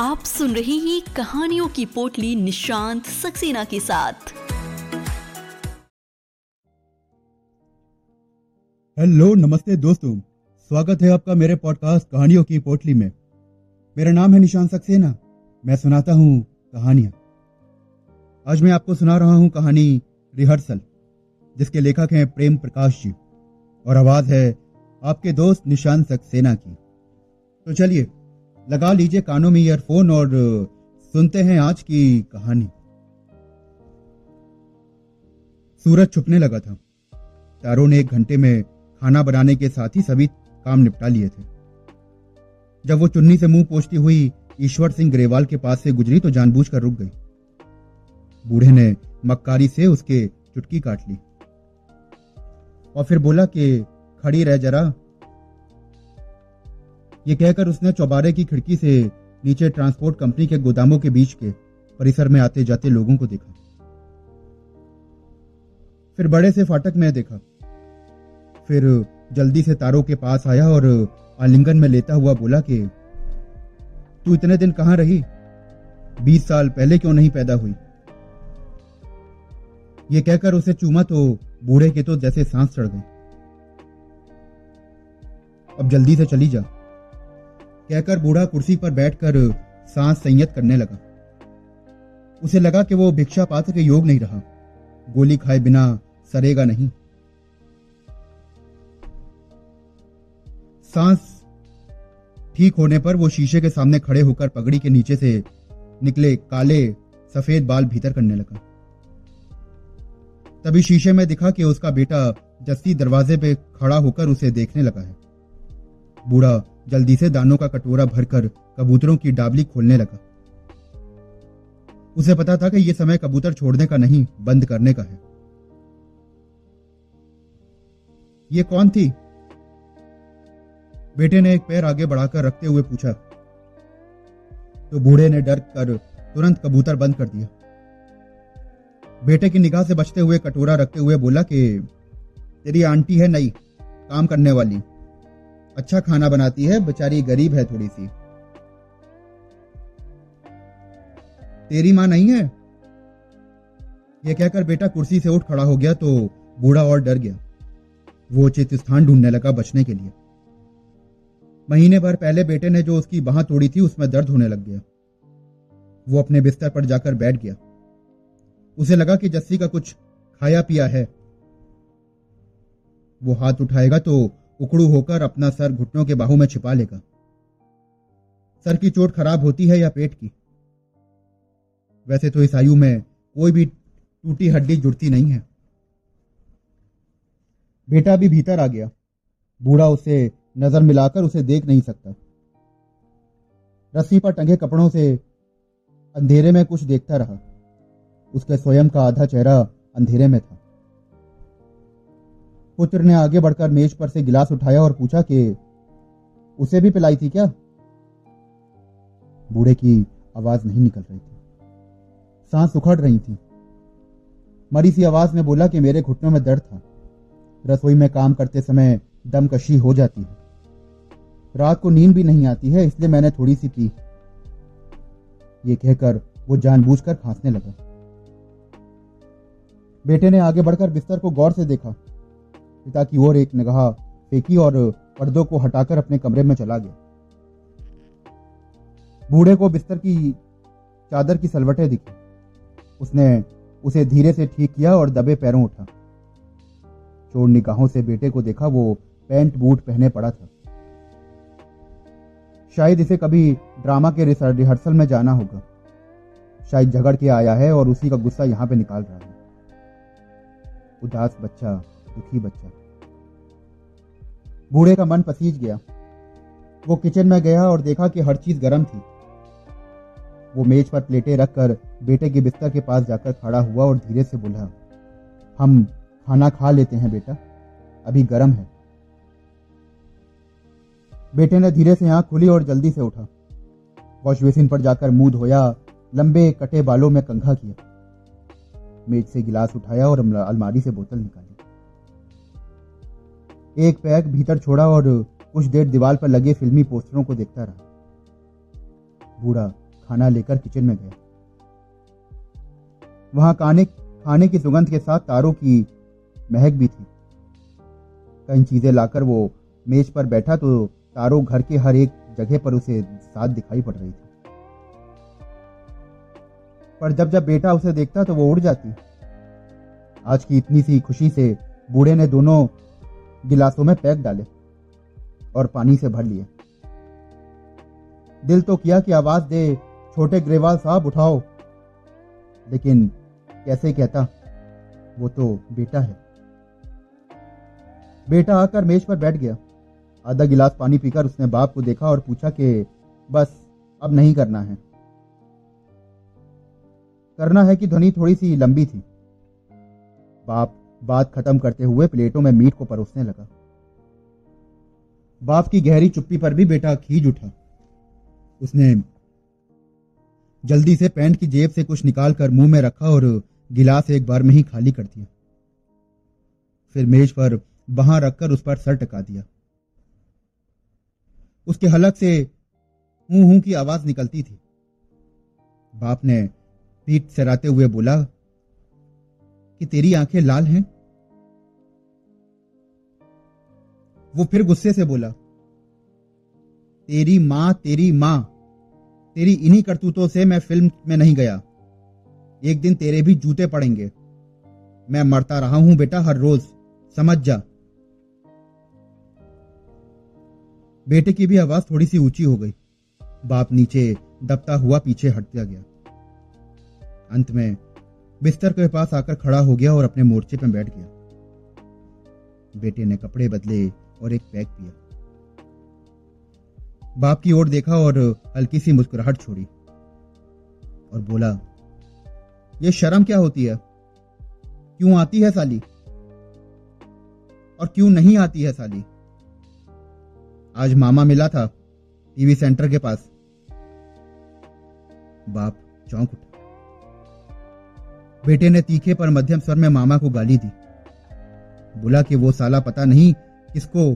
आप सुन रहे हैं कहानियों की पोटली निशांत सक्सेना के साथ। हेलो, नमस्ते दोस्तों। स्वागत है आपका मेरे पॉडकास्ट कहानियों की पोटली में। मेरा नाम है निशांत सक्सेना। मैं सुनाता हूँ कहानियाँ। आज मैं आपको सुना रहा हूँ कहानी रिहर्सल, जिसके लेखक हैं प्रेम प्रकाश जी। और आवाज़ है आपके दोस्त निशांत सक्सेना की। तो चलिए लगा लीजिए कानों में ईयरफोन और सुनते हैं आज की कहानी। सूरज छुपने लगा था। चारों ने एक घंटे में खाना बनाने के साथ ही सभी काम निपटा लिए थे। जब वो चुन्नी से मुँह पोछती हुई ईश्वर सिंह ग्रेवाल के पास से गुजरी तो जानबूझकर रुक गई। बूढ़े ने मक्कारी से उसके चुटकी काट ली और फिर बोला कि, खड़ी रह जरा ये कहकर उसने चौबारे की खिड़की से नीचे ट्रांसपोर्ट कंपनी के गोदामों के बीच के परिसर में आते जाते लोगों को देखा। फिर बड़े से फाटक में देखा। फिर जल्दी से तारों के पास आया और आलिंगन में लेता हुआ बोला कि, तू इतने दिन कहाँ रही? बीस साल पहले क्यों नहीं पैदा हुई? ये कहकर उसे चूमा तो बूढ़े के तो जैसे सांस चढ़ गई अब जल्दी से चली जा। कहकर बूढ़ा कुर्सी पर बैठकर सांस संयत करने लगा। उसे लगा कि वो भिक्षा पात्र के योग नहीं रहा। गोली खाए बिना सरेगा नहीं। सांस ठीक होने पर वो शीशे के सामने खड़े होकर पगड़ी के नीचे से निकले काले, सफ़ेद बाल भीतर करने लगा। तभी शीशे में दिखा कि उसका बेटा जस्सी दरवाजे पे खड़ा होकर उसे देखने लगा है। बूढ़ा जल्दी से दानों का कटोरा भरकर कबूतरों की डाबली खोलने लगा। उसे पता था कि यह समय कबूतर छोड़ने का नहीं, बंद करने का है। ये कौन थी? बेटे ने एक पैर आगे बढ़ाकर रखते हुए पूछा। तो बूढ़े ने डर कर तुरंत कबूतर बंद कर दिया। बेटे की निगाह से बचते हुए कटोरा रखते हुए बोला कि, तेरी आंटी है नई, काम करने वाली। अच्छा खाना बनाती है, बेचारी गरीब है थोड़ी सी तेरी माँ नहीं है? यह कहकर बेटा कुर्सी से उठ खड़ा हो गया तो बूढ़ा और डर गया। वो उचित स्थान ढूँढने लगा बचने के लिए। महीने भर पहले बेटे ने जो उसकी बाह तोड़ी थी, उसमें दर्द होने लग गया। वो अपने बिस्तर पर जाकर बैठ गया। उसे लगा कि जस्सी का कुछ खाया पिया है। वो हाथ उठाएगा तो उकड़ू होकर अपना सर घुटनों के बाहू में छिपा लेगा। सर की चोट खराब होती है या पेट की? वैसे तो इस आयु में कोई भी टूटी हड्डी जुड़ती नहीं है। बेटा भी भीतर आ गया। बूढ़ा उसे नज़र मिलाकर उसे देख नहीं सकता। रस्सी पर टंगे कपड़ों से अंधेरे में कुछ देखता रहा। उसके स्वयं का आधा चेहरा अंधेरे में था। पुत्र ने आगे बढ़कर मेज पर से गिलास उठाया और पूछा कि, उसे भी पिलाई थी क्या? बूढ़े की आवाज़ नहीं निकल रही थी। सांस उखड़ रही थी। मरी सी आवाज़ में बोला कि, मेरे घुटनों में दर्द था। रसोई में काम करते समय दमकशी हो जाती है। रात को नींद भी नहीं आती है, इसलिए मैंने थोड़ी सी पी। ये कहकर वो जानबूझकर खांसने लगा। बेटे ने आगे बढ़कर बिस्तर को गौर से देखा। पिता की ओर एक निगाह फेंकी और पर्दों को हटाकर अपने कमरे में चला गया। बूढ़े को बिस्तर की चादर की सलवटें दिखी। उसने उसे धीरे से ठीक किया और दबे पैरों उठा। चोर निगाहों से बेटे को देखा, वो पैंट बूट पहने पड़ा था। शायद इसे कभी ड्रामा के रिहर्सल में जाना होगा। शायद झगड़ के आया है और उसी का गुस्सा यहाँ पे निकाल रहा है। उदास बच्चा, दुखी बच्चा। बूढ़े का मन पसीज गया। वो किचन में गया और देखा कि हर चीज़ गर्म थी। वो मेज पर प्लेटें रखकर बेटे के बिस्तर के पास जाकर खड़ा हुआ और धीरे से बोला, हम खाना खा लेते हैं बेटा, अभी गर्म है। बेटे ने धीरे से आँख खुली और जल्दी से उठा। वॉश बेसिन पर जाकर मुँह धोया, लंबे कटे बालों में कंघा किया। मेज से गिलास उठाया और अलमारी से बोतल निकाली। एक पैक भीतर छोड़ा और कुछ देर दीवार पर लगे फिल्मी पोस्टरों को देखता रहा। बूढ़ा खाना लेकर किचन में गया। वहाँ खाने खाने की सुगंध के साथ तारों की महक भी थी। कई चीज़ें लाकर वो मेज पर बैठा तो तारों घर के हर एक जगह पर उसे साथ दिखाई पड़ रही थी। पर जब जब बेटा उसे देखता तो वो उड़ जाती। आज की इतनी सी खुशी से बूढ़े ने दोनों गिलासों में पैक डाले और पानी से भर लिए। दिल तो किया कि आवाज़ दे, छोटे ग्रेवाल साहब उठाओ। लेकिन कैसे कहता, वो तो बेटा है। बेटा आकर मेज पर बैठ गया। आधा गिलास पानी पीकर उसने बाप को देखा और पूछा कि, बस, अब नहीं करना है। करना है कि ध्वनि थोड़ी सी लंबी थी। बाप बात खत्म करते हुए प्लेटों में मीट को परोसने लगा। बाप की गहरी चुप्पी पर भी बेटा खींच उठा। उसने जल्दी से पैंट की जेब से कुछ निकालकर मुँह में रखा और गिलास एक बार में ही खाली कर दिया। फिर मेज पर वहाँ रखकर उस पर सर टका दिया। उसके हलक से हूँ हूँ की आवाज़ निकलती थी। बाप ने पीठ सराते हुए बोला कि तेरी आँखें लाल हैं? वो फिर गुस्से से बोला, तेरी माँ तेरी माँ, तेरी इन्हीं करतूतों से मैं फ़िल्म में नहीं गया। एक दिन तेरे भी जूते पड़ेंगे। मैं मरता रहा हूँ बेटा हर रोज। समझ जा। बेटे की भी आवाज़ थोड़ी सी ऊँची हो गई। बाप नीचे दबता हुआ पीछे हटता गया। अंत में बिस्तर के पास आकर खड़ा हो गया और अपने मोर्चे पर बैठ गया। बेटे ने कपड़े बदले और एक पैक पिया। बाप की ओर देखा और हल्की सी मुस्कुराहट छोड़ी और बोला, ये शर्म क्या होती है? क्यों आती है साली? और क्यों नहीं आती है साली? आज मामा मिला था टीवी सेंटर के पास। बाप चौंक उठा। बेटे ने तीखे पर मध्यम स्वर में मामा को गाली दी। बोला कि वो साला पता नहीं किसको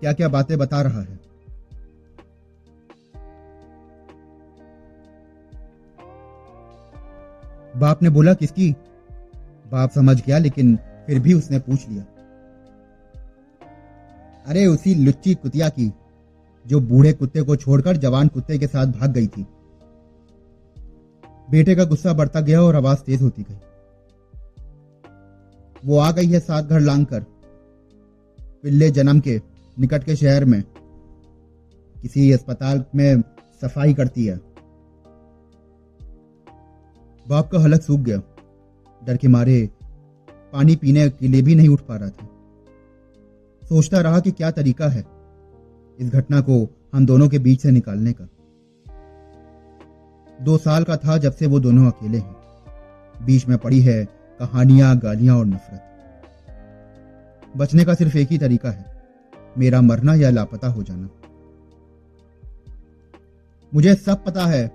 क्या क्या बातें बता रहा है। बाप ने बोला किसकी? बाप समझ गया लेकिन फिर भी उसने पूछ लिया। अरे उसी लुच्ची कुतिया की, जो बूढ़े कुत्ते को छोड़कर जवान कुत्ते के साथ भाग गई थी। बेटे का गुस्सा बढ़ता गया और आवाज़ तेज होती गई। वो आ गई है सात घर लांग कर पिल्ले जन्म के निकट के शहर में। किसी अस्पताल में सफ़ाई करती है। बाप का हलक सूख गया। डर के मारे पानी पीने के लिए भी नहीं उठ पा रहा था। सोचता रहा कि क्या तरीका है इस घटना को हम दोनों के बीच से निकालने का। दो साल का था जब से वो दोनों अकेले हैं। बीच में पड़ी है कहानियाँ, गालियाँ और नफरत। बचने का सिर्फ़ एक ही तरीका है, मेरा मरना या लापता हो जाना। मुझे सब पता है,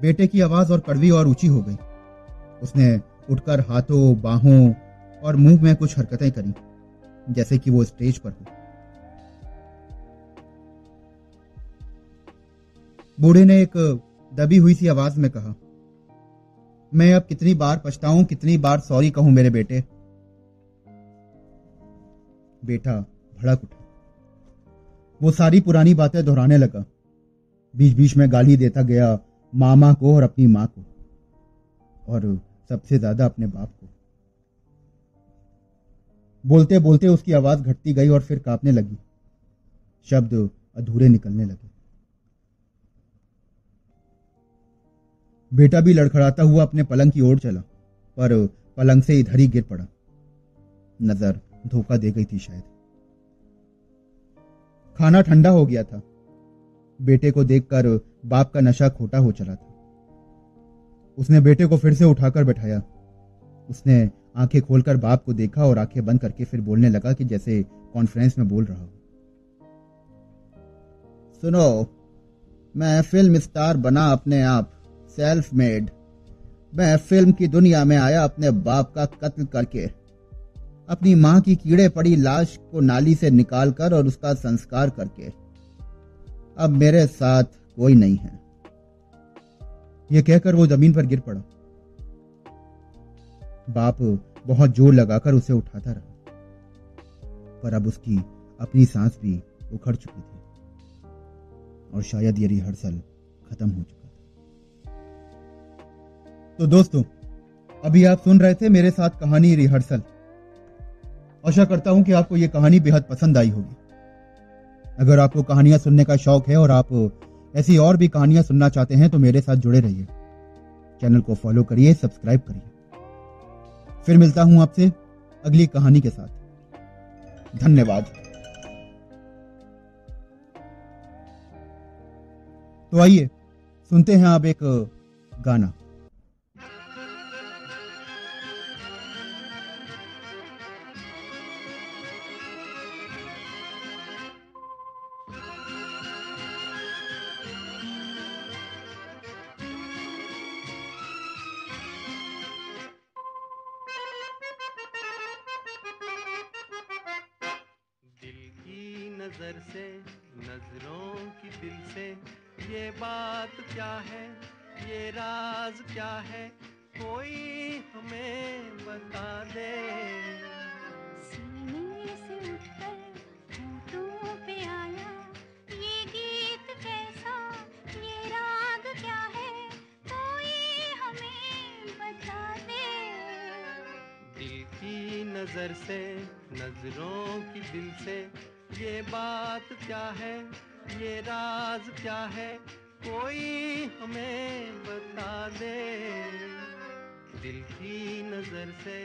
बेटे की आवाज़ और कड़वी और ऊँची हो गई। उसने उठकर हाथों, बाहों और मुँह में कुछ हरकतें करी, जैसे कि वो स्टेज पर हो। बूढ़े ने एक दबी हुई सी आवाज़ में कहा, मैं अब कितनी बार पछताऊं, कितनी बार सॉरी कहूँ मेरे बेटे? बेटा भड़क उठा। वो सारी पुरानी बातें दोहराने लगा। बीच बीच में गाली देता गया मामा को और अपनी माँ को, और सबसे ज़्यादा अपने बाप को। बोलते बोलते उसकी आवाज़ घटती गई और फिर कांपने लगी। शब्द अधूरे निकलने लगे। बेटा भी लड़खड़ाता हुआ अपने पलंग की ओर चला, पर पलंग से इधर ही गिर पड़ा। नज़र धोखा दे गई थी शायद। खाना ठंडा हो गया था। बेटे को देखकर बाप का नशा खोटा हो चला था। उसने बेटे को फिर से उठाकर बैठाया। उसने आँखें खोलकर बाप को देखा और आँखें बंद करके फिर बोलने लगा कि जैसे कॉन्फ्रेंस में बोल रहा हो। सुनो, मैं फ़िल्म स्टार बना अपने आप सेल्फ मेड मैं फ़िल्म की दुनिया में आया अपने बाप का कत्ल करके। अपनी माँ की कीड़े पड़ी लाश को नाली से निकालकर और उसका संस्कार करके। अब मेरे साथ कोई नहीं है। यह कहकर वो ज़मीन पर गिर पड़ा। बाप बहुत ज़ोर लगाकर उसे उठाता रहा। पर अब उसकी अपनी सांस भी उखड़ चुकी थी। और शायद ये रिहर्सल खत्म हो चुका तो दोस्तों, अभी आप सुन रहे थे मेरे साथ कहानी रिहर्सल। आशा करता हूँ कि आपको यह कहानी बेहद पसंद आई होगी। अगर आपको कहानियाँ सुनने का शौक है और आप ऐसी और भी कहानियाँ सुनना चाहते हैं तो मेरे साथ जुड़े रहिए। चैनल को फॉलो करिए, सब्सक्राइब करिए। फिर मिलता हूँ आपसे अगली कहानी के साथ। धन्यवाद। तो आइए, सुनते हैं आप एक गाना। नज़र से नज़रों की दिल से ये बात क्या है ये राज क्या है कोई हमें बता दे। सीने से उठकर होठों पे आया ये गीत कैसा ये राग क्या है कोई हमें बता दे। दिल की नज़र से नज़रों की दिल से ये बात क्या है? ये राज क्या है? कोई हमें बता दे। दिल की नज़र से।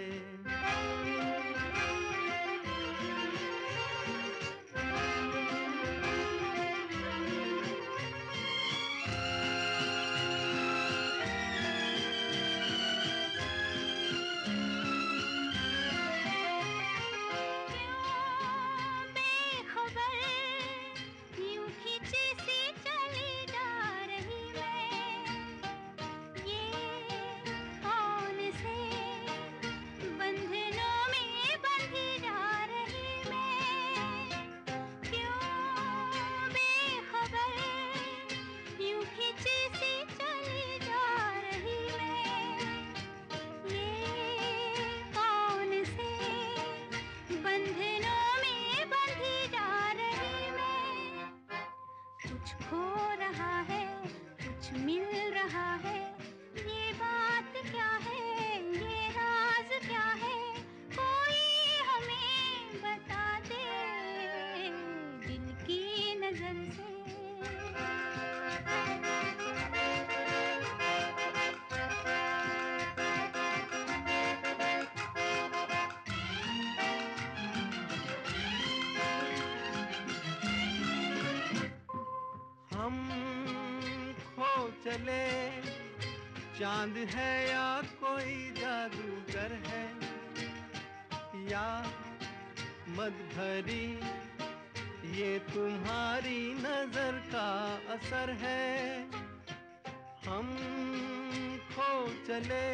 चले। चाँद है या कोई जादूगर है, या मद भरी ये तुम्हारी नज़र का असर है। हम खो चले।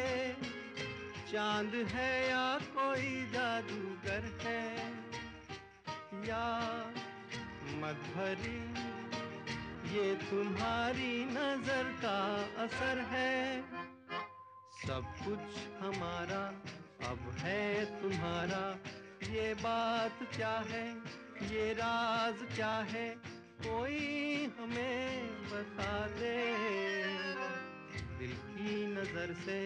चाँद है या कोई जादूगर है, या मद भरी ये तुम्हारी नज़र का असर है। सब कुछ हमारा, अब है तुम्हारा। ये बात क्या है? ये राज क्या है? कोई हमें बता दे। दिल की नज़र से।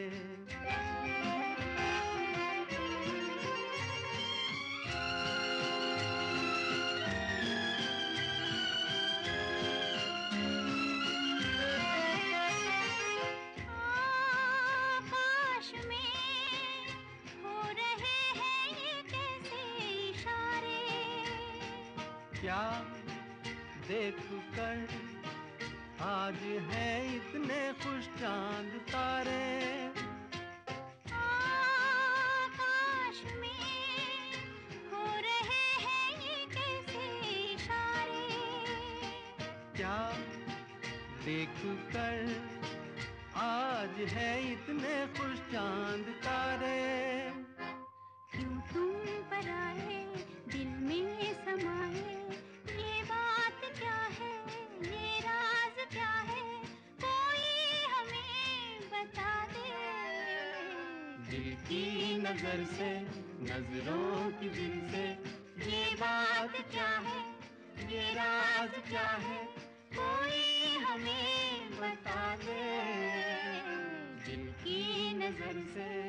क्या देख कर? आज है इतने खुश चाँद तारे। आकाश में हो रहे हैं ये कैसे इशारे? क्या देख कर? आज है इतने खुश चाँद तारे। दिल की नज़र से, नज़रों की दिल से। ये बात क्या है? ये राज क्या है? कोई हमें बता दे दिल की नज़र से